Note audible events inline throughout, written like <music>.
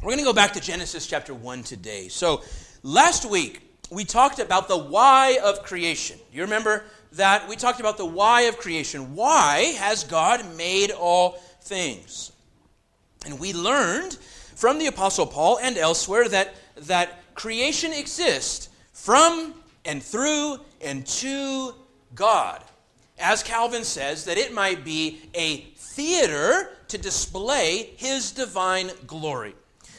We're going to go back to Genesis chapter 1 today. So, last week, we talked about the why of creation. You remember that? We talked about the why of creation. Why has God made all things? And we learned from the Apostle Paul and elsewhere that, that creation exists from and through and to God. As Calvin says, that it might be a theater to display his divine glory.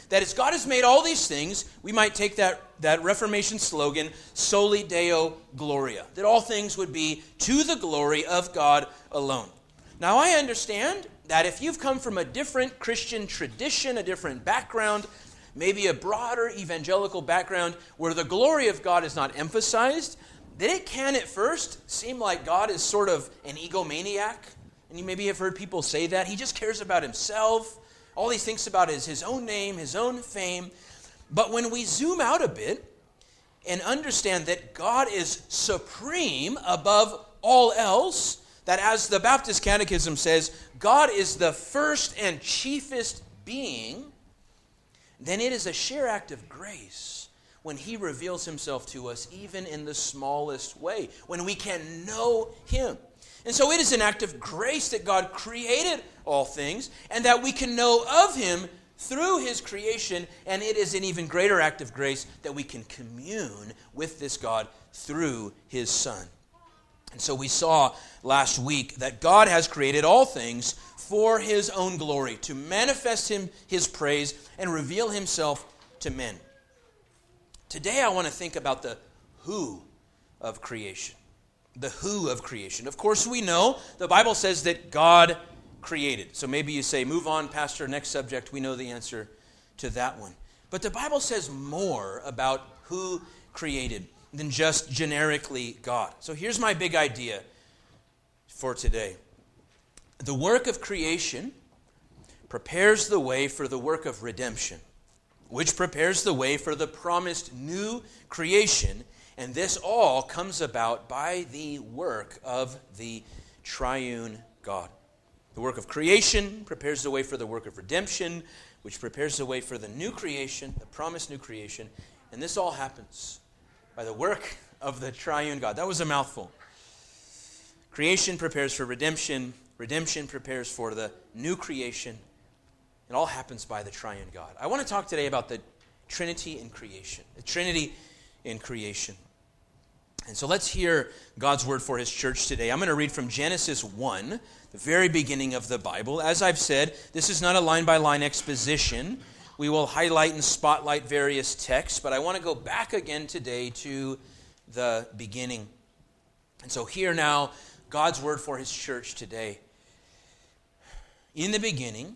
That as God has made all these things, we might take that, that Reformation slogan, Soli Deo Gloria, that all things would be to the glory of God alone. Now, I understand that if you've come from a different Christian tradition, a different background, maybe a broader evangelical background where the glory of God is not emphasized, then it can at first seem like God is sort of an egomaniac. And you maybe have heard people say that. He just cares about himself. All he thinks about is his own name, his own fame. But when we zoom out a bit and understand that God is supreme above all else, that as the Baptist Catechism says, God is the first and chiefest being, then it is a sheer act of grace when He reveals Himself to us, even in the smallest way, when we can know Him. And so it is an act of grace that God created all things and that we can know of Him through His creation. And it is an even greater act of grace that we can commune with this God through His Son. And so we saw last week that God has created all things for His own glory, to manifest Him His praise and reveal Himself to men. Today I want to think about the who of creation the who of creation. Of course, we know the Bible says that God created. So maybe you say, move on, Pastor, next subject. We know the answer to that one. But the Bible says more about who created than just generically God. So here's my big idea for today the work of creation prepares the way for the work of redemption, which prepares the way for the promised new creation and this all comes about by the work of the triune God. The work of creation prepares the way for the work of redemption, which prepares the way for the new creation, the promised new creation. And this all happens by the work of the triune God. That was a mouthful. Creation prepares for redemption, redemption prepares for the new creation. It all happens by the triune God. I want to talk today about the Trinity in creation. The Trinity in creation. And so let's hear God's word for his church today. I'm going to read from Genesis 1, the very beginning of the Bible. As I've said, this is not a line by line exposition. We will highlight and spotlight various texts, but I want to go back again today to the beginning. And so, hear now God's word for his church today. In the beginning,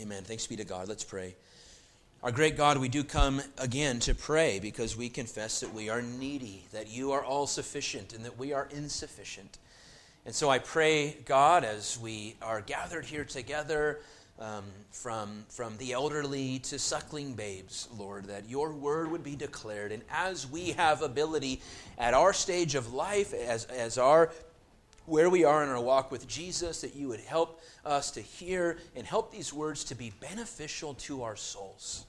Amen. Thanks be to God. Let's pray. Our great God, we do come again to pray because we confess that we are needy, that you are all sufficient, and that we are insufficient. And so I pray, God, as we are gathered here together, um, from, from the elderly to suckling babes, Lord, that your word would be declared. And as we have ability at our stage of life, as, as our where we are in our walk with Jesus, that you would help us to hear and help these words to be beneficial to our souls.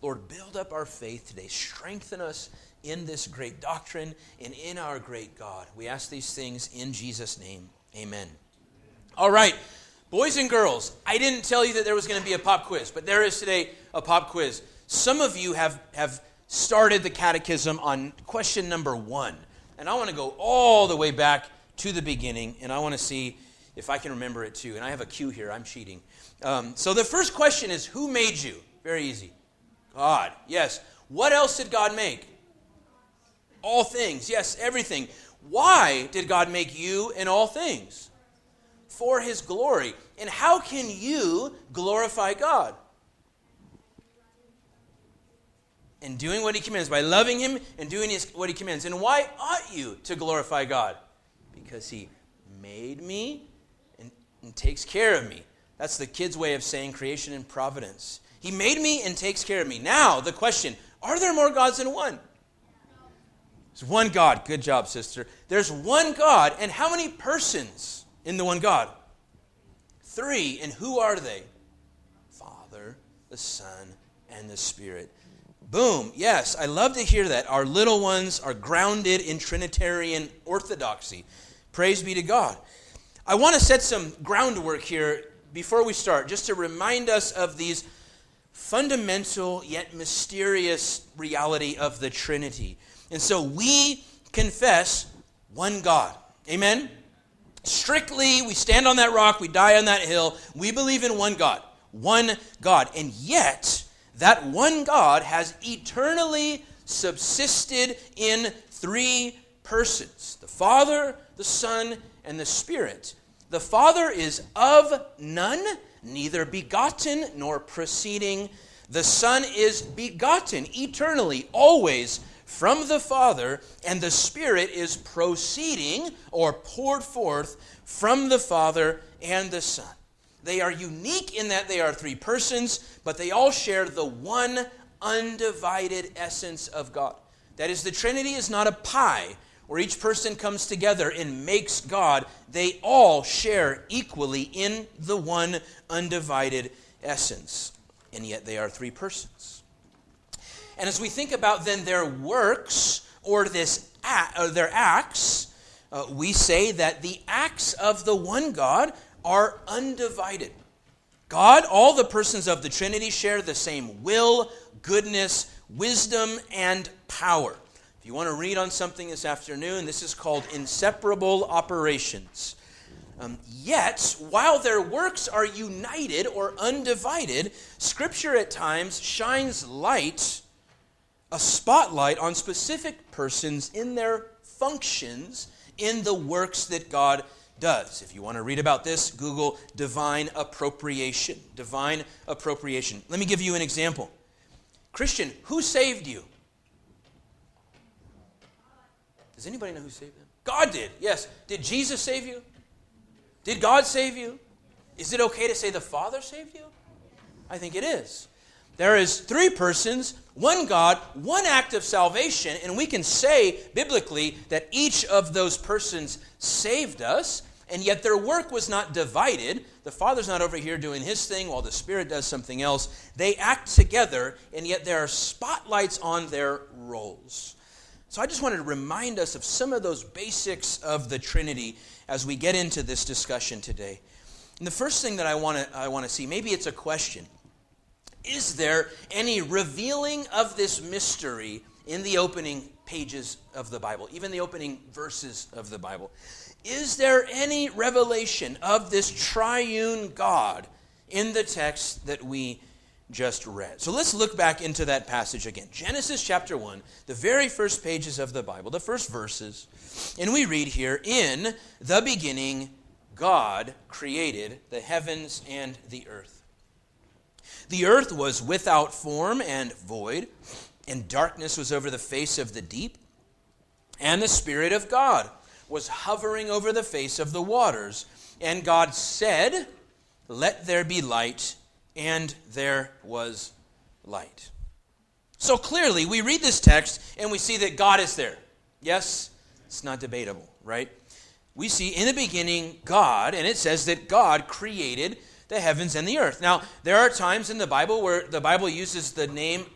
Lord, build up our faith today. Strengthen us in this great doctrine and in our great God. We ask these things in Jesus' name. Amen. All right, boys and girls, I didn't tell you that there was going to be a pop quiz, but there is today a pop quiz. Some of you have, have started the catechism on question number one. And I want to go all the way back to the beginning, and I want to see if I can remember it too. And I have a cue here, I'm cheating. Um, so the first question is Who made you? Very easy. God, yes. What else did God make? All things, yes, everything. Why did God make you and all things? for his glory. And how can you glorify God? And doing what he commands, by loving him and doing his, what he commands. And why ought you to glorify God? Because he made me and, and takes care of me. That's the kid's way of saying creation and providence. He made me and takes care of me. Now, the question are there more gods than one? There's one God. Good job, sister. There's one God. And how many persons in the one God? Three. And who are they? Father, the Son, and the Spirit. Boom. Yes, I love to hear that. Our little ones are grounded in Trinitarian orthodoxy. Praise be to God. I want to set some groundwork here before we start, just to remind us of these fundamental yet mysterious reality of the Trinity. And so we confess one God. Amen? Strictly, we stand on that rock, we die on that hill. We believe in one God. One God. And yet, that one God has eternally subsisted in three persons the Father, the Son, and the Spirit. The Father is of none, neither begotten nor proceeding. The Son is begotten eternally, always from the Father, and the Spirit is proceeding or poured forth from the Father and the Son. They are unique in that they are three persons, but they all share the one undivided essence of God. That is, the Trinity is not a pie where each person comes together and makes God. They all share equally in the one undivided essence, and yet they are three persons. And as we think about then their works or this or their acts, uh, we say that the acts of the one God are undivided. God, all the persons of the Trinity share the same will, goodness, wisdom, and power. If you want to read on something this afternoon, this is called inseparable operations. Um, yet, while their works are united or undivided, Scripture at times shines light a spotlight on specific persons in their functions in the works that God does. If you want to read about this, Google divine appropriation. Divine appropriation. Let me give you an example. Christian, who saved you? Does anybody know who saved them? God did, yes. Did Jesus save you? Did God save you? Is it okay to say the Father saved you? I think it is. There is three persons, one God, one act of salvation, and we can say biblically that each of those persons saved us, and yet their work was not divided. The Father's not over here doing his thing while the Spirit does something else. They act together, and yet there are spotlights on their roles. So I just wanted to remind us of some of those basics of the Trinity as we get into this discussion today. And the first thing that I want to I want to see, maybe it's a question. Is there any revealing of this mystery in the opening pages of the Bible, even the opening verses of the Bible? Is there any revelation of this triune God in the text that we just read? So let's look back into that passage again. Genesis chapter 1, the very first pages of the Bible, the first verses. And we read here In the beginning, God created the heavens and the earth. The earth was without form and void, and darkness was over the face of the deep, and the Spirit of God was hovering over the face of the waters. And God said, Let there be light, and there was light. So clearly, we read this text and we see that God is there. Yes, it's not debatable, right? We see in the beginning God, and it says that God created the heavens and the earth. Now, there are times in the Bible where the Bible uses the name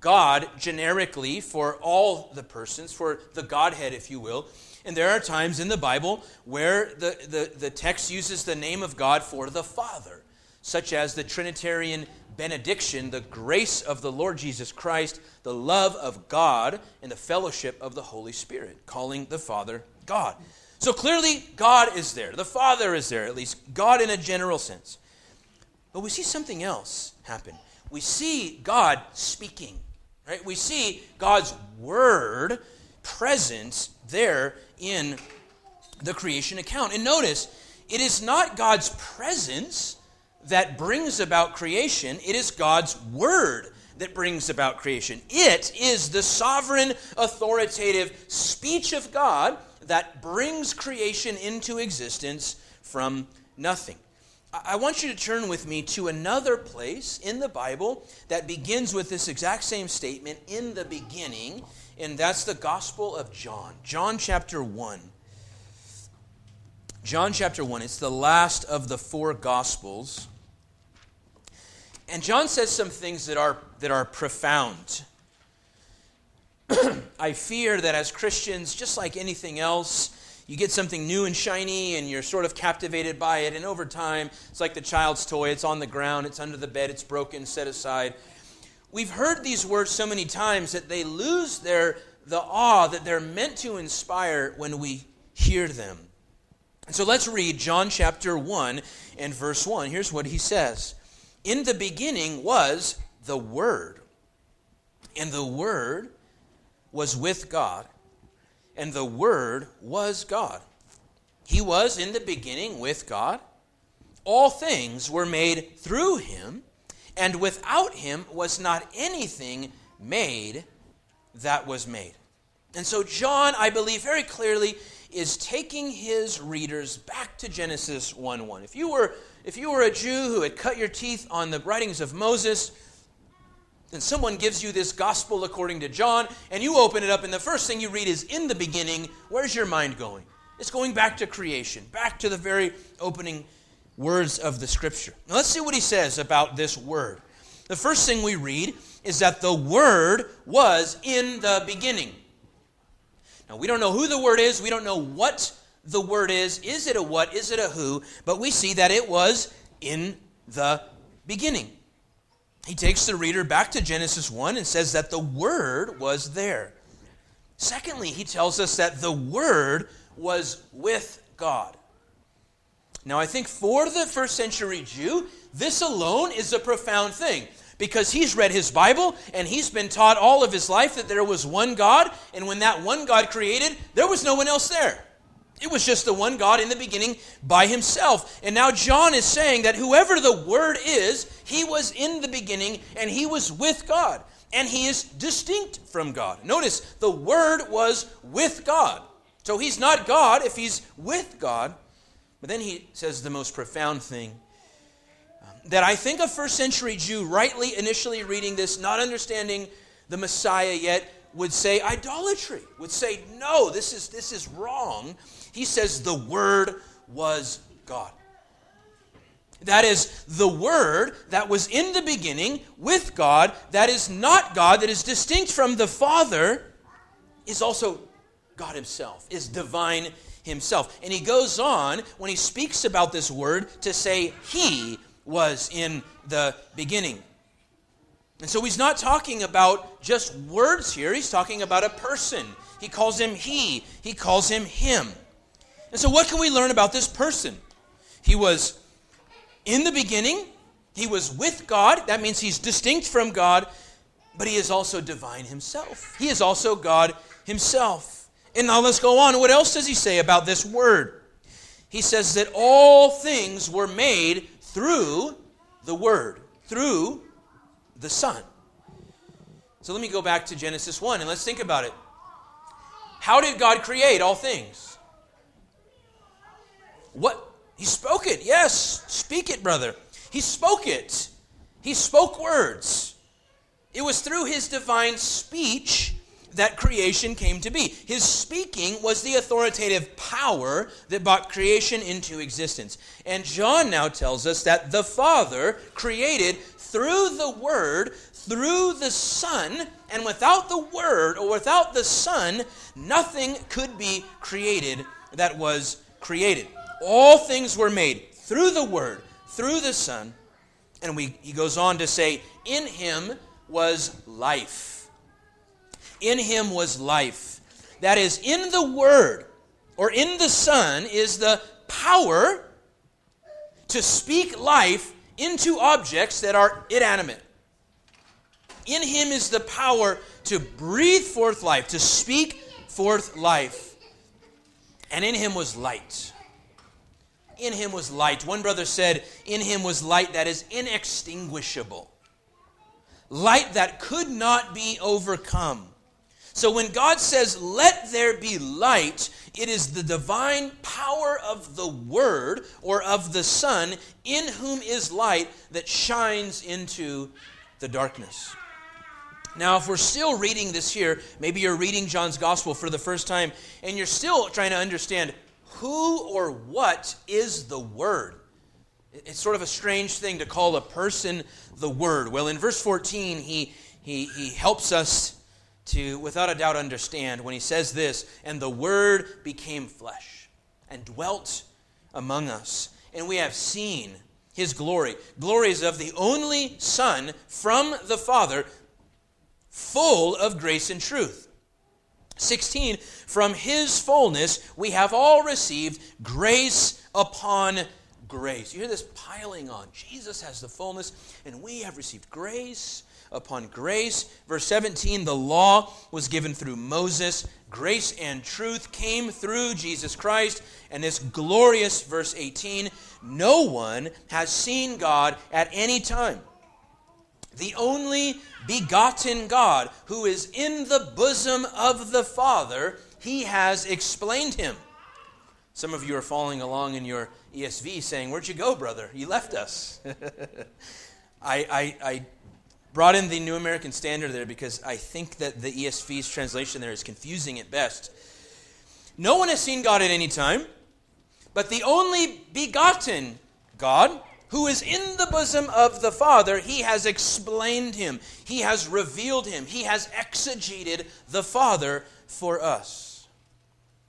God generically for all the persons, for the Godhead, if you will. And there are times in the Bible where the, the, the text uses the name of God for the Father, such as the Trinitarian benediction, the grace of the Lord Jesus Christ, the love of God, and the fellowship of the Holy Spirit, calling the Father God. So clearly, God is there. The Father is there, at least God in a general sense. But we see something else happen. We see God speaking, right? We see God's word presence there in the creation account. And notice, it is not God's presence that brings about creation, it is God's word that brings about creation. It is the sovereign, authoritative speech of God that brings creation into existence from nothing. I want you to turn with me to another place in the Bible that begins with this exact same statement in the beginning, and that's the Gospel of John. John chapter 1. John chapter 1. It's the last of the four Gospels. And John says some things that are, that are profound. <clears throat> I fear that as Christians, just like anything else, you get something new and shiny and you're sort of captivated by it. And over time, it's like the child's toy. It's on the ground, it's under the bed, it's broken, set aside. We've heard these words so many times that they lose their, the awe that they're meant to inspire when we hear them. And so let's read John chapter 1 and verse 1. Here's what he says In the beginning was the Word, and the Word was with God and the Word was God. He was in the beginning with God. All things were made through him, and without him was not anything made that was made. And so, John, I believe very clearly, is taking his readers back to Genesis 1 1. If you were, if you were a Jew who had cut your teeth on the writings of Moses, then someone gives you this gospel according to John, and you open it up, and the first thing you read is in the beginning. Where's your mind going? It's going back to creation, back to the very opening words of the scripture. Now let's see what he says about this word. The first thing we read is that the word was in the beginning. Now we don't know who the word is, we don't know what the word is. Is it a what? Is it a who? But we see that it was in the beginning he takes the reader back to Genesis 1 and says that the Word was there. Secondly, he tells us that the Word was with God. Now, I think for the first century Jew, this alone is a profound thing because he's read his Bible and he's been taught all of his life that there was one God, and when that one God created, there was no one else there. It was just the one God in the beginning by himself. And now John is saying that whoever the Word is, he was in the beginning and he was with God. And he is distinct from God. Notice, the Word was with God. So he's not God if he's with God. But then he says the most profound thing um, that I think a first century Jew, rightly initially reading this, not understanding the Messiah yet, would say idolatry, would say, no, this is, this is wrong. He says the Word was God. That is the Word that was in the beginning with God, that is not God, that is distinct from the Father, is also God Himself, is divine Himself. And He goes on, when He speaks about this Word, to say, He was in the beginning. And so He's not talking about just words here, He's talking about a person. He calls Him He, He calls Him Him. And so, what can we learn about this person? He was in the beginning, he was with God. That means he's distinct from God, but he is also divine himself. He is also God himself. And now let's go on. What else does he say about this word? He says that all things were made through the word, through the Son. So let me go back to Genesis 1 and let's think about it. How did God create all things? What? He spoke it. Yes. Speak it, brother. He spoke it. He spoke words. It was through his divine speech that creation came to be. His speaking was the authoritative power that brought creation into existence. And John now tells us that the Father created through the Word, through the Son, and without the Word or without the Son, nothing could be created that was created. All things were made through the Word, through the Son. And we, he goes on to say, In him was life. In him was life. That is, in the Word or in the Son is the power to speak life into objects that are inanimate. In him is the power to breathe forth life, to speak forth life. And in him was light in him was light. One brother said, in him was light that is inextinguishable, light that could not be overcome. So when God says, let there be light, it is the divine power of the Word or of the Son in whom is light that shines into the darkness. Now, if we're still reading this here, maybe you're reading John's Gospel for the first time and you're still trying to understand who or what is the Word. It's sort of a strange thing to call a person the Word. Well, in verse 14, he, he, he helps us to, without a doubt, understand when he says this and the Word became flesh and dwelt among us, and we have seen his glory. Glories of the only Son from the Father, full of grace and truth. 16, from his fullness we have all received grace upon grace. You hear this piling on. Jesus has the fullness, and we have received grace upon grace. Verse 17 the law was given through Moses, grace and truth came through Jesus Christ. And this glorious verse 18 no one has seen God at any time. The only begotten God who is in the bosom of the Father, he has explained him. Some of you are following along in your ESV saying, Where'd you go, brother? You left us. <laughs> I, I, I brought in the New American Standard there because I think that the ESV's translation there is confusing at best. No one has seen God at any time, but the only begotten God, who is in the bosom of the Father, he has explained him, he has revealed him, he has exegeted the Father for us.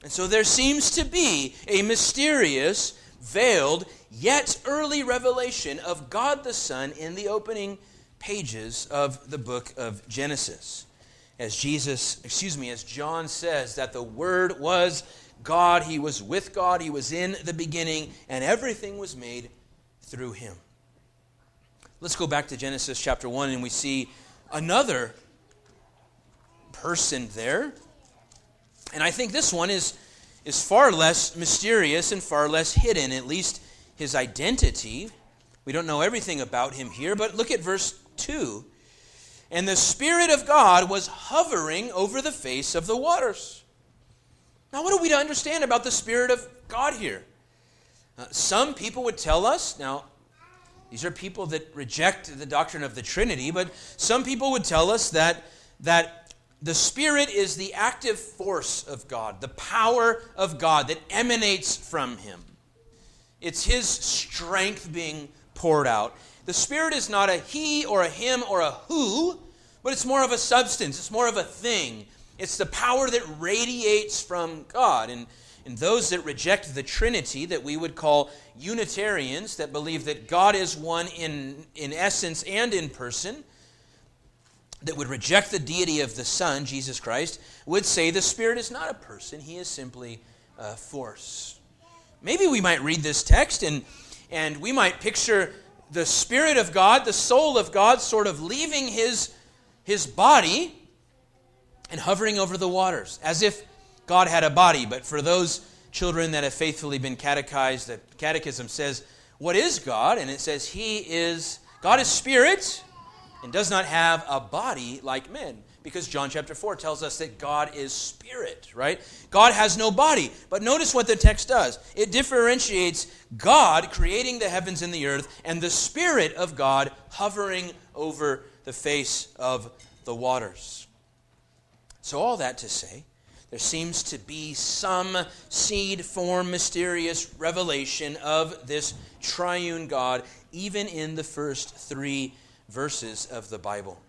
And so there seems to be a mysterious, veiled, yet early revelation of God the Son in the opening pages of the book of Genesis. As Jesus, excuse me, as John says, that the Word was God, He was with God, He was in the beginning, and everything was made through Him. Let's go back to Genesis chapter 1, and we see another person there. And I think this one is, is far less mysterious and far less hidden, at least his identity. We don't know everything about him here, but look at verse 2. And the Spirit of God was hovering over the face of the waters. Now, what are we to understand about the Spirit of God here? Uh, some people would tell us, now, these are people that reject the doctrine of the Trinity, but some people would tell us that, that the Spirit is the active force of God, the power of God that emanates from Him. It's His strength being poured out. The Spirit is not a he or a him or a who, but it's more of a substance, it's more of a thing. It's the power that radiates from God. And, and those that reject the Trinity, that we would call Unitarians, that believe that God is one in, in essence and in person, that would reject the deity of the Son, Jesus Christ, would say the Spirit is not a person, he is simply a force. Maybe we might read this text and, and we might picture the Spirit of God, the soul of God, sort of leaving his, his body and hovering over the waters, as if God had a body. But for those children that have faithfully been catechized, the catechism says, What is God? And it says, He is, God is spirit and does not have a body like men because John chapter 4 tells us that God is spirit, right? God has no body. But notice what the text does it differentiates God creating the heavens and the earth and the Spirit of God hovering over the face of the waters. So, all that to say, there seems to be some seed form mysterious revelation of this triune God, even in the first three verses of the Bible.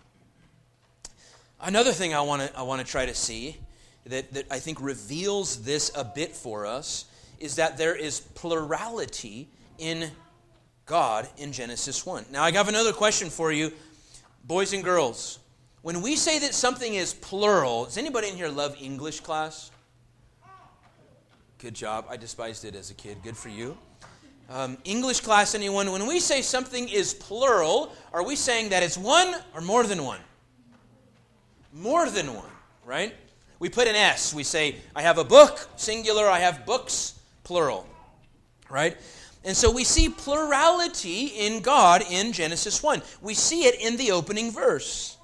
Another thing I want to I want to try to see that, that I think reveals this a bit for us is that there is plurality in God in Genesis 1. Now, I have another question for you, boys and girls. When we say that something is plural, does anybody in here love English class? Good job. I despised it as a kid. Good for you. Um, English class, anyone? When we say something is plural, are we saying that it's one or more than one? more than one, right? We put an S. We say, I have a book, singular, I have books, plural, right? And so we see plurality in God in Genesis 1. We see it in the opening verse.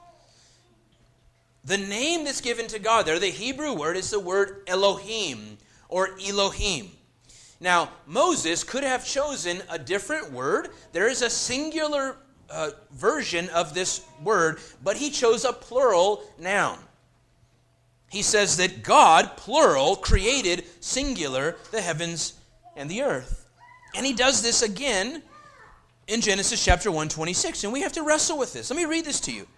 The name that's given to God there, the Hebrew word, is the word Elohim or Elohim. Now, Moses could have chosen a different word. There is a singular uh, version of this word, but he chose a plural noun. He says that God, plural, created singular the heavens and the earth. And he does this again in Genesis chapter 126. And we have to wrestle with this. Let me read this to you.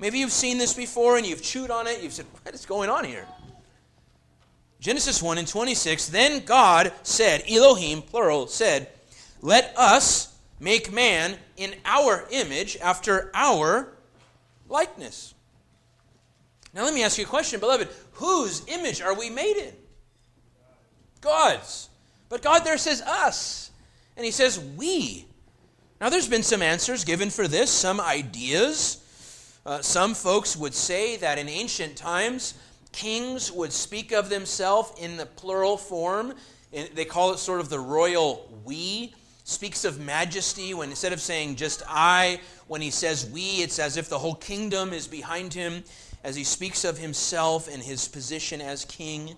Maybe you've seen this before and you've chewed on it. You've said, What is going on here? Genesis 1 and 26. Then God said, Elohim, plural, said, Let us make man in our image after our likeness. Now, let me ask you a question, beloved. Whose image are we made in? God's. But God there says us. And He says we. Now, there's been some answers given for this, some ideas. Uh, some folks would say that in ancient times, kings would speak of themselves in the plural form. And They call it sort of the royal we. Speaks of majesty when instead of saying just I, when he says we, it's as if the whole kingdom is behind him as he speaks of himself and his position as king.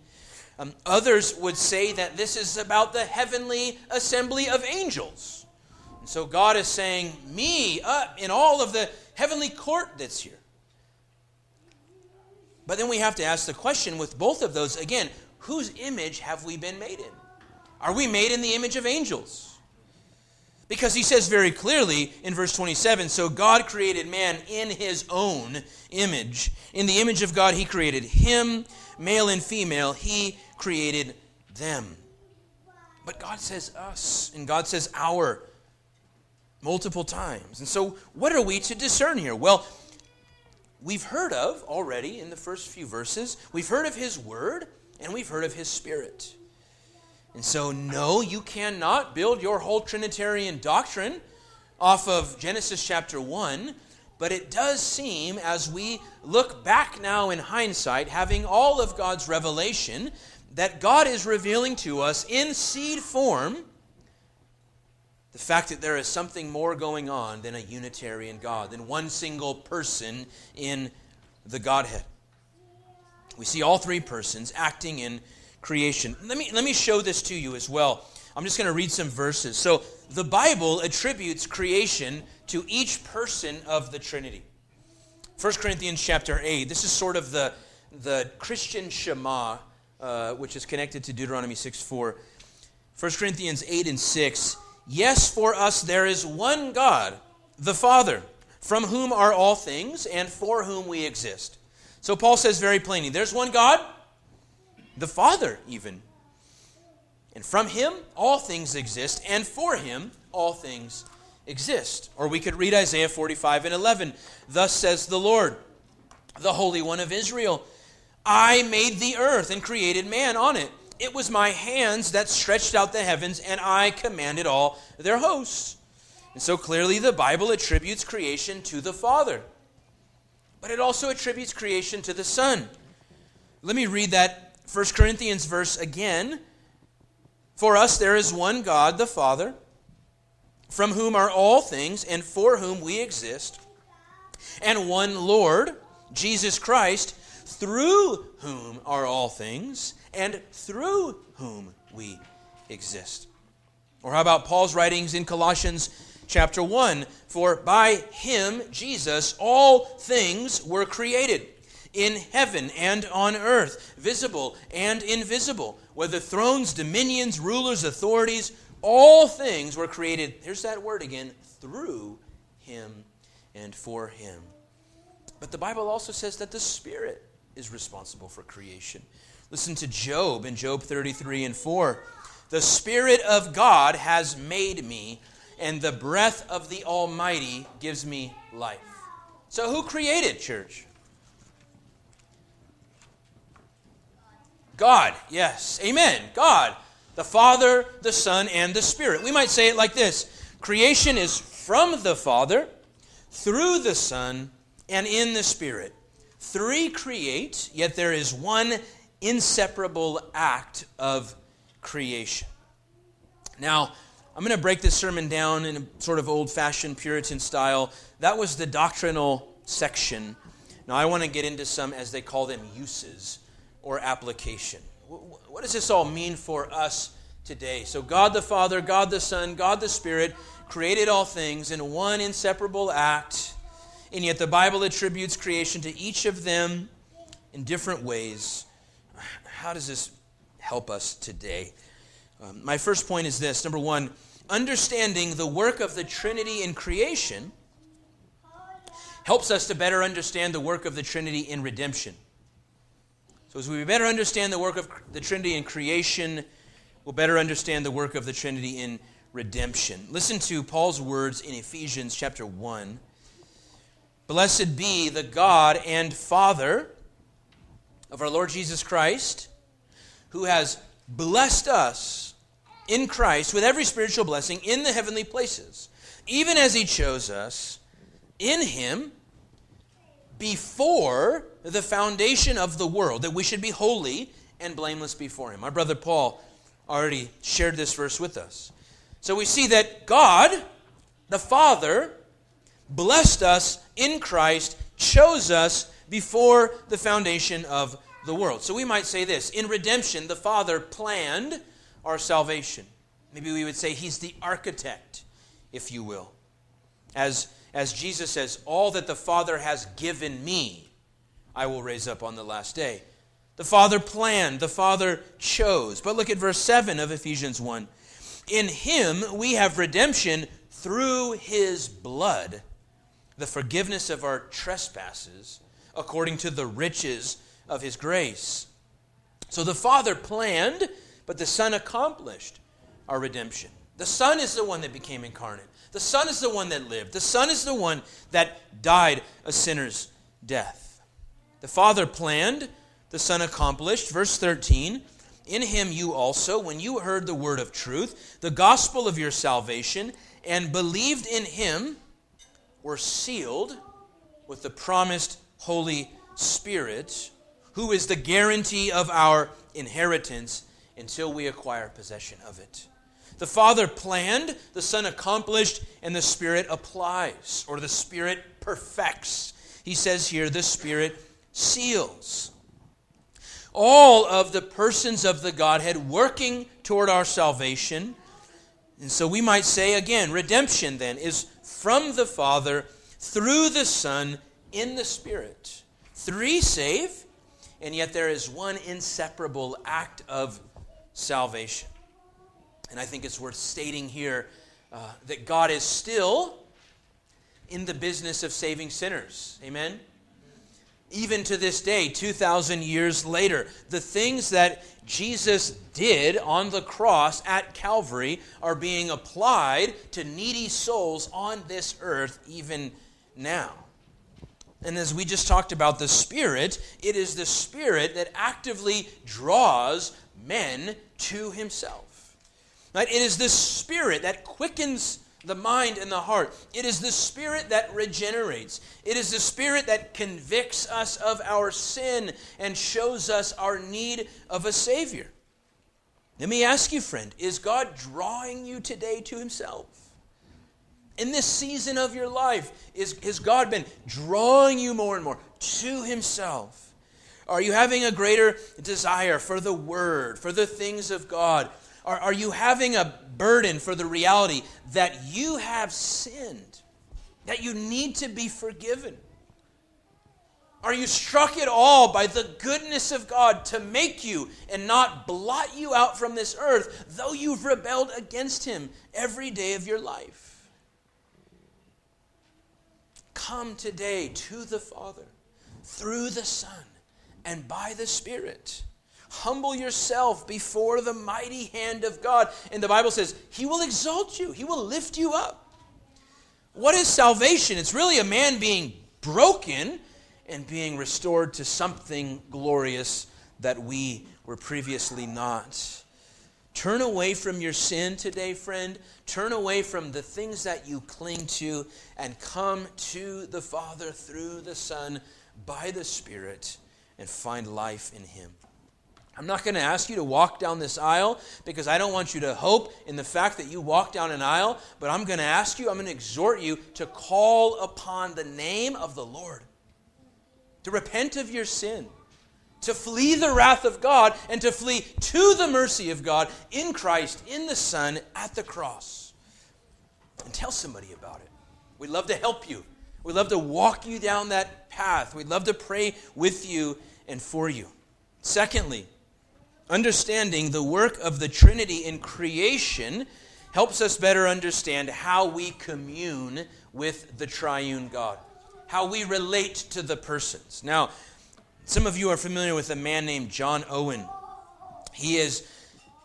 Um, others would say that this is about the heavenly assembly of angels. And so God is saying, Me, uh, in all of the heavenly court that's here. But then we have to ask the question with both of those again, whose image have we been made in? Are we made in the image of angels? Because he says very clearly in verse 27 So God created man in his own image. In the image of God, he created him, male and female, he created them. But God says us, and God says our multiple times. And so, what are we to discern here? Well, we've heard of already in the first few verses, we've heard of His Word and we've heard of His Spirit. And so, no, you cannot build your whole Trinitarian doctrine off of Genesis chapter 1, but it does seem, as we look back now in hindsight, having all of God's revelation, that God is revealing to us in seed form the fact that there is something more going on than a Unitarian God, than one single person in the Godhead. We see all three persons acting in creation. Let me, let me show this to you as well. I'm just going to read some verses. So, the Bible attributes creation to each person of the Trinity. 1 Corinthians chapter 8, this is sort of the, the Christian Shema, uh, which is connected to Deuteronomy 6 4. 1 Corinthians 8 and 6 Yes, for us there is one God, the Father, from whom are all things and for whom we exist. So Paul says very plainly there's one God, the Father, even. And from him all things exist, and for him all things exist. Or we could read Isaiah 45 and 11. Thus says the Lord, the Holy One of Israel I made the earth and created man on it. It was my hands that stretched out the heavens, and I commanded all their hosts. And so clearly the Bible attributes creation to the Father. But it also attributes creation to the Son. Let me read that 1 Corinthians verse again. For us there is one God, the Father, from whom are all things, and for whom we exist, and one Lord, Jesus Christ, through whom are all things and through whom we exist. Or how about Paul's writings in Colossians chapter 1? For by him, Jesus, all things were created in heaven and on earth, visible and invisible, whether thrones, dominions, rulers, authorities, all things were created, here's that word again, through him and for him. But the Bible also says that the Spirit is responsible for creation. Listen to Job in Job 33 and 4. The Spirit of God has made me, and the breath of the Almighty gives me life. So, who created church? God, yes. Amen. God, the Father, the Son, and the Spirit. We might say it like this Creation is from the Father, through the Son, and in the Spirit. Three create, yet there is one inseparable act of creation. Now, I'm going to break this sermon down in a sort of old fashioned Puritan style. That was the doctrinal section. Now, I want to get into some, as they call them, uses or application. What does this all mean for us today? So, God the Father, God the Son, God the Spirit created all things in one inseparable act, and yet the Bible attributes creation to each of them in different ways. How does this help us today? Um, my first point is this number one, understanding the work of the Trinity in creation helps us to better understand the work of the Trinity in redemption. So, as we better understand the work of the Trinity in creation, we'll better understand the work of the Trinity in redemption. Listen to Paul's words in Ephesians chapter 1. Blessed be the God and Father of our Lord Jesus Christ, who has blessed us in Christ with every spiritual blessing in the heavenly places, even as he chose us in him before the foundation of the world, that we should be holy and blameless before him. Our brother Paul already shared this verse with us. So we see that God, the Father, blessed us in Christ, chose us before the foundation of the world. So we might say this in redemption, the Father planned our salvation. Maybe we would say he's the architect, if you will. As, as Jesus says, All that the Father has given me, I will raise up on the last day. The Father planned, the Father chose. But look at verse 7 of Ephesians 1. In him we have redemption through his blood, the forgiveness of our trespasses, according to the riches of his grace. So the Father planned, but the Son accomplished our redemption. The Son is the one that became incarnate. The Son is the one that lived. The Son is the one that died a sinner's death. The Father planned, the Son accomplished. Verse 13 In him you also, when you heard the word of truth, the gospel of your salvation, and believed in him, were sealed with the promised Holy Spirit, who is the guarantee of our inheritance until we acquire possession of it. The Father planned, the Son accomplished, and the Spirit applies, or the Spirit perfects. He says here, the Spirit seals. All of the persons of the Godhead working toward our salvation. And so we might say again, redemption then is from the Father through the Son in the Spirit. Three save, and yet there is one inseparable act of salvation. And I think it's worth stating here uh, that God is still in the business of saving sinners. Amen? Even to this day, 2,000 years later, the things that Jesus did on the cross at Calvary are being applied to needy souls on this earth even now. And as we just talked about the Spirit, it is the Spirit that actively draws men to Himself. Right? It is the Spirit that quickens the mind and the heart. It is the Spirit that regenerates. It is the Spirit that convicts us of our sin and shows us our need of a Savior. Let me ask you, friend, is God drawing you today to Himself? In this season of your life, is, has God been drawing you more and more to Himself? Are you having a greater desire for the Word, for the things of God? Are, are you having a burden for the reality that you have sinned, that you need to be forgiven? Are you struck at all by the goodness of God to make you and not blot you out from this earth, though you've rebelled against Him every day of your life? Come today to the Father through the Son and by the Spirit. Humble yourself before the mighty hand of God. And the Bible says, He will exalt you, He will lift you up. What is salvation? It's really a man being broken and being restored to something glorious that we were previously not. Turn away from your sin today, friend. Turn away from the things that you cling to and come to the Father through the Son by the Spirit and find life in Him. I'm not going to ask you to walk down this aisle because I don't want you to hope in the fact that you walk down an aisle, but I'm going to ask you, I'm going to exhort you to call upon the name of the Lord, to repent of your sin, to flee the wrath of God, and to flee to the mercy of God in Christ, in the Son, at the cross. And tell somebody about it. We'd love to help you. We'd love to walk you down that path. We'd love to pray with you and for you. Secondly, Understanding the work of the Trinity in creation helps us better understand how we commune with the triune God, how we relate to the persons. Now, some of you are familiar with a man named John Owen. He is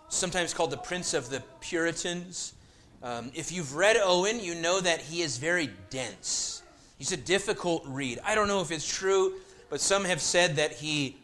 sometimes called the Prince of the Puritans. Um, if you've read Owen, you know that he is very dense. He's a difficult read. I don't know if it's true, but some have said that he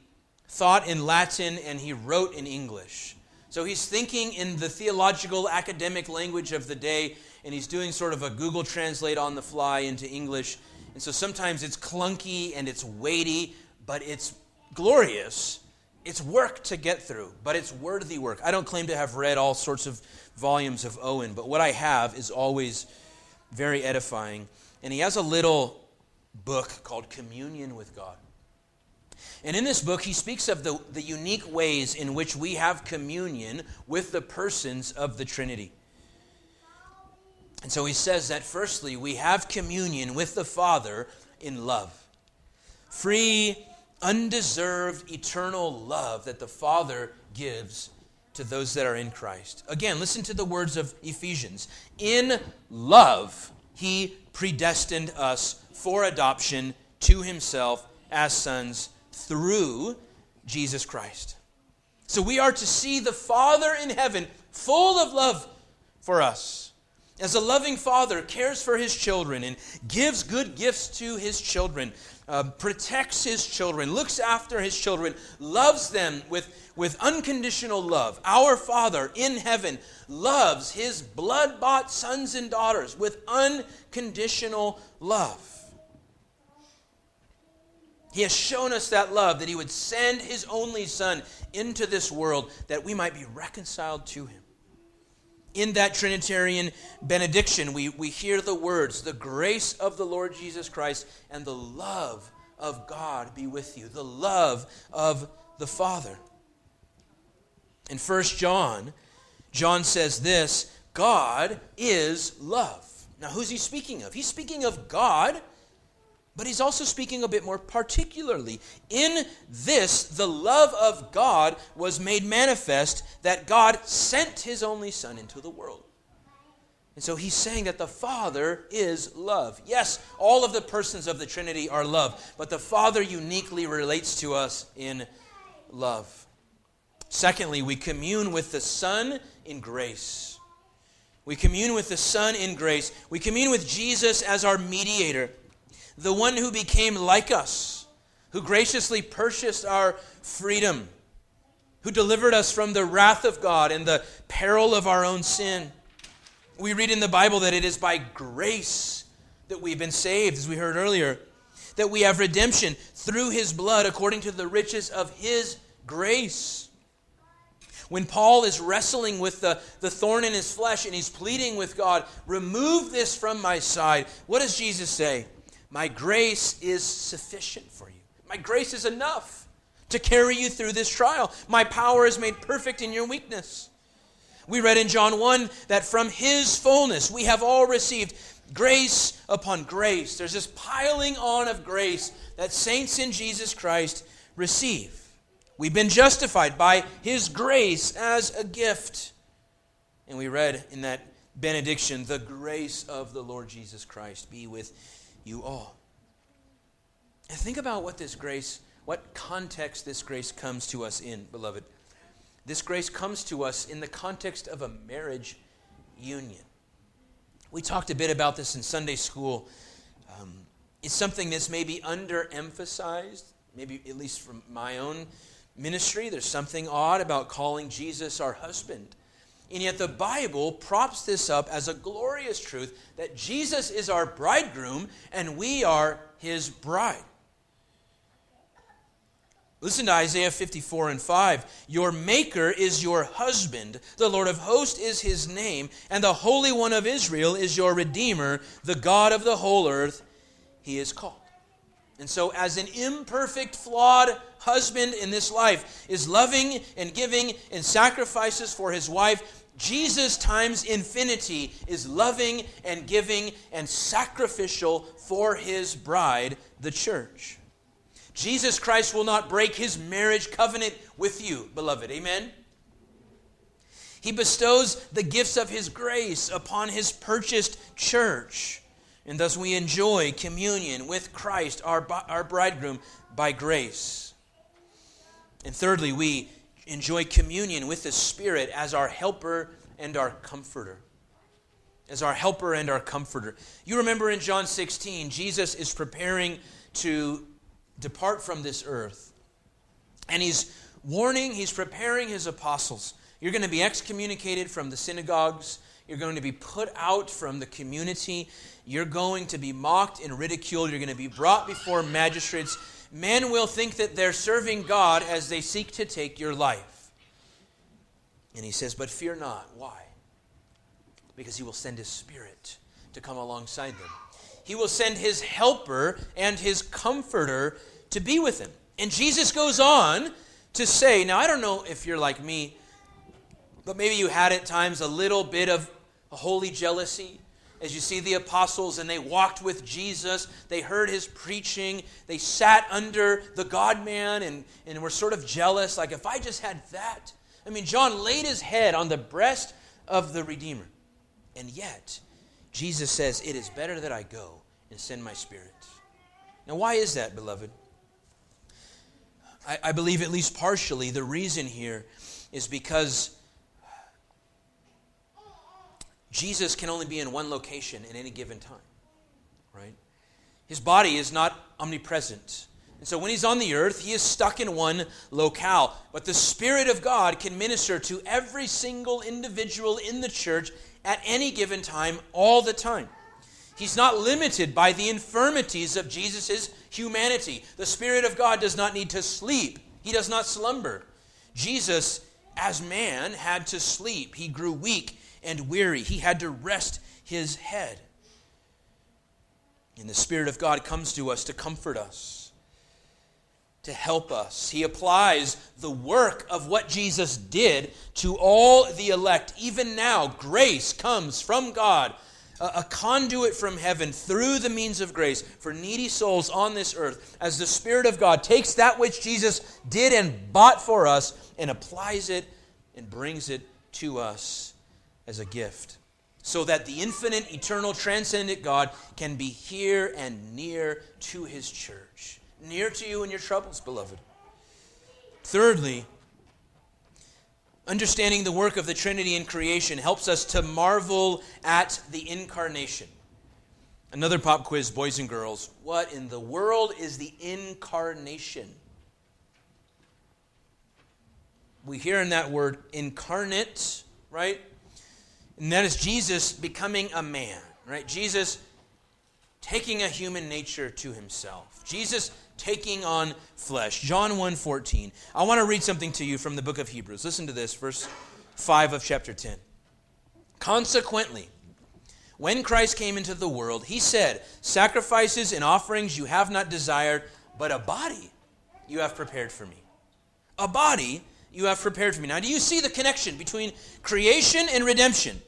thought in Latin and he wrote in English. So he's thinking in the theological academic language of the day, and he's doing sort of a Google Translate on the fly into English. And so sometimes it's clunky and it's weighty, but it's glorious. It's work to get through, but it's worthy work. I don't claim to have read all sorts of volumes of Owen, but what I have is always very edifying. And he has a little book called Communion with God. And in this book, he speaks of the, the unique ways in which we have communion with the persons of the Trinity. And so he says that firstly, we have communion with the Father in love. Free, undeserved, eternal love that the Father gives to those that are in Christ. Again, listen to the words of Ephesians. In love, he predestined us for adoption to himself as sons through Jesus Christ. So we are to see the Father in heaven full of love for us. As a loving father cares for his children and gives good gifts to his children, uh, protects his children, looks after his children, loves them with, with unconditional love. Our Father in heaven loves his blood bought sons and daughters with unconditional love. He has shown us that love, that He would send His only Son into this world that we might be reconciled to Him. In that Trinitarian benediction, we, we hear the words, the grace of the Lord Jesus Christ and the love of God be with you, the love of the Father. In 1 John, John says this God is love. Now, who's he speaking of? He's speaking of God but he's also speaking a bit more particularly. In this, the love of God was made manifest that God sent his only Son into the world. And so he's saying that the Father is love. Yes, all of the persons of the Trinity are love, but the Father uniquely relates to us in love. Secondly, we commune with the Son in grace. We commune with the Son in grace. We commune with Jesus as our mediator the one who became like us, who graciously purchased our freedom, who delivered us from the wrath of God and the peril of our own sin. We read in the Bible that it is by grace that we've been saved, as we heard earlier, that we have redemption through his blood according to the riches of his grace. When Paul is wrestling with the, the thorn in his flesh and he's pleading with God, remove this from my side, what does Jesus say? My grace is sufficient for you. My grace is enough to carry you through this trial. My power is made perfect in your weakness. We read in John 1 that from his fullness we have all received grace upon grace. There's this piling on of grace that saints in Jesus Christ receive. We've been justified by his grace as a gift. And we read in that benediction, the grace of the Lord Jesus Christ be with you all. And think about what this grace, what context this grace comes to us in, beloved. This grace comes to us in the context of a marriage union. We talked a bit about this in Sunday school. Um, it's something that's maybe underemphasized, maybe at least from my own ministry. There's something odd about calling Jesus our husband. And yet the Bible props this up as a glorious truth that Jesus is our bridegroom and we are his bride. Listen to Isaiah 54 and 5. Your Maker is your husband, the Lord of hosts is his name, and the Holy One of Israel is your Redeemer, the God of the whole earth, he is called. And so, as an imperfect, flawed husband in this life is loving and giving and sacrifices for his wife, Jesus times infinity is loving and giving and sacrificial for his bride, the church. Jesus Christ will not break his marriage covenant with you, beloved. Amen? He bestows the gifts of his grace upon his purchased church. And thus we enjoy communion with Christ, our, our bridegroom, by grace. And thirdly, we enjoy communion with the Spirit as our helper and our comforter. As our helper and our comforter. You remember in John 16, Jesus is preparing to depart from this earth. And he's warning, he's preparing his apostles. You're going to be excommunicated from the synagogues. You're going to be put out from the community. You're going to be mocked and ridiculed. You're going to be brought before magistrates. Men will think that they're serving God as they seek to take your life. And he says, But fear not. Why? Because he will send his spirit to come alongside them he will send his helper and his comforter to be with him. And Jesus goes on to say, now I don't know if you're like me, but maybe you had at times a little bit of a holy jealousy as you see the apostles and they walked with Jesus, they heard his preaching, they sat under the God man and, and were sort of jealous, like if I just had that. I mean, John laid his head on the breast of the Redeemer. And yet, Jesus says, It is better that I go and send my spirit. Now, why is that, beloved? I, I believe, at least partially, the reason here is because Jesus can only be in one location at any given time, right? His body is not omnipresent. And so when he's on the earth, he is stuck in one locale. But the Spirit of God can minister to every single individual in the church at any given time, all the time. He's not limited by the infirmities of Jesus' humanity. The Spirit of God does not need to sleep, He does not slumber. Jesus, as man, had to sleep. He grew weak and weary, He had to rest His head. And the Spirit of God comes to us to comfort us to help us. He applies the work of what Jesus did to all the elect. Even now, grace comes from God, a, conduit from heaven through the means of grace for needy souls on this earth, as the Spirit of God takes that which Jesus did and bought for us and applies it and brings it to us as a gift. So that the infinite, eternal, transcendent God can be here and near to his church near to you in your troubles, beloved. Thirdly, understanding the work of the Trinity in creation helps us to marvel at the incarnation. Another pop quiz, boys and girls. What in the world is the incarnation? We hear in that word incarnate, right? And that is Jesus becoming a man, right? Jesus taking a human nature to himself. Jesus taking on flesh. John 1:14. I want to read something to you from the book of Hebrews. Listen to this, verse 5 of chapter 10. Consequently, when Christ came into the world, he said, Sacrifices and offerings you have not desired, but a body you have prepared for me. A body you have prepared for me. Now, do you see the connection between creation and redemption?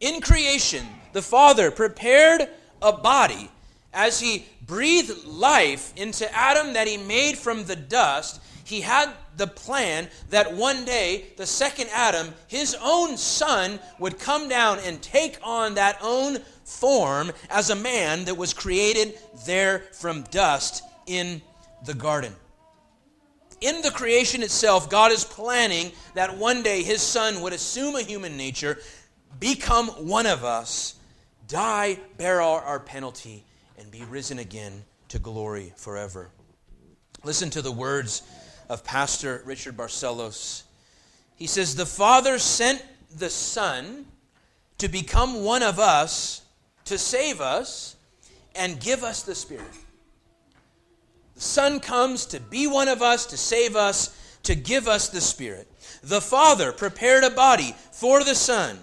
In creation, the Father prepared a body as he breathed life into Adam that he made from the dust, he had the plan that one day the second Adam, his own son, would come down and take on that own form as a man that was created there from dust in the garden. In the creation itself, God is planning that one day his son would assume a human nature, become one of us, die, bear our, our penalty, and be risen again to glory forever. Listen to the words of Pastor Richard Barcellos. He says, The Father sent the Son to become one of us, to save us, and give us the Spirit. The Son comes to be one of us, to save us, to give us the Spirit. The Father prepared a body for the Son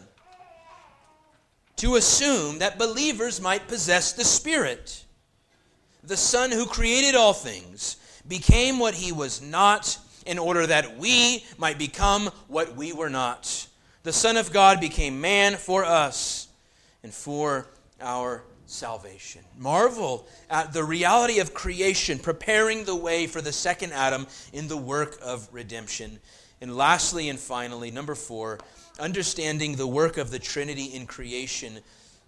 to assume that believers might possess the Spirit. The Son who created all things became what he was not in order that we might become what we were not. The Son of God became man for us and for our salvation. Marvel at the reality of creation, preparing the way for the second Adam in the work of redemption. And lastly and finally, number four, understanding the work of the Trinity in creation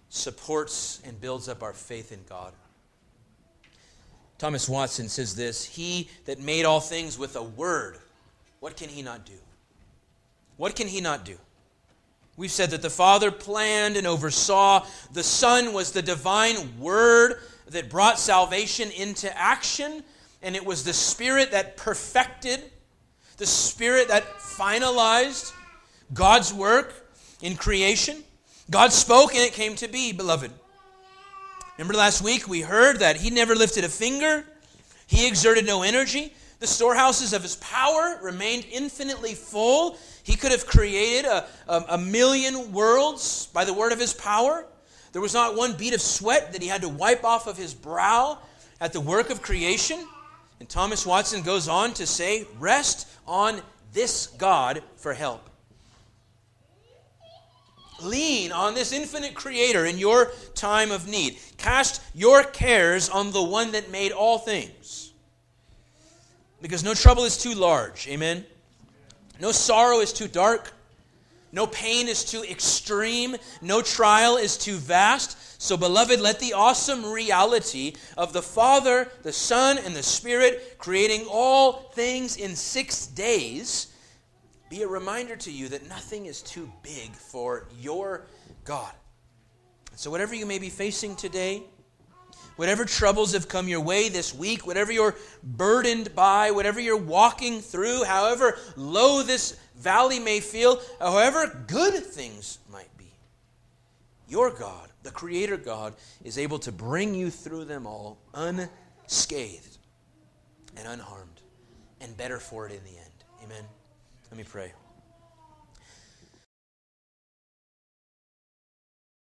supports and builds up our faith in God. Thomas Watson says this He that made all things with a word, what can he not do? What can he not do? We've said that the Father planned and oversaw. The Son was the divine word that brought salvation into action. And it was the Spirit that perfected, the Spirit that finalized God's work in creation. God spoke and it came to be, beloved. Remember last week we heard that He never lifted a finger, He exerted no energy. The storehouses of His power remained infinitely full. He could have created a, a, a, million worlds by the word of His power. There was not one bead of sweat that He had to wipe off of His brow at the work of creation. And Thomas Watson goes on to say, Rest on this God for help. Lean on this infinite creator in your time of need. Cast your cares on the one that made all things. Because no trouble is too large. Amen. No sorrow is too dark. No pain is too extreme. No trial is too vast. So, beloved, let the awesome reality of the Father, the Son, and the Spirit creating all things in six days be a reminder to you that nothing is too big for your God. So, whatever you may be facing today, whatever troubles have come your way this week, whatever you're burdened by, whatever you're walking through, however low this valley may feel, however good things might be, your God, the Creator God, is able to bring you through them all unscathed and unharmed, and better for it in the end. Amen. Let me pray.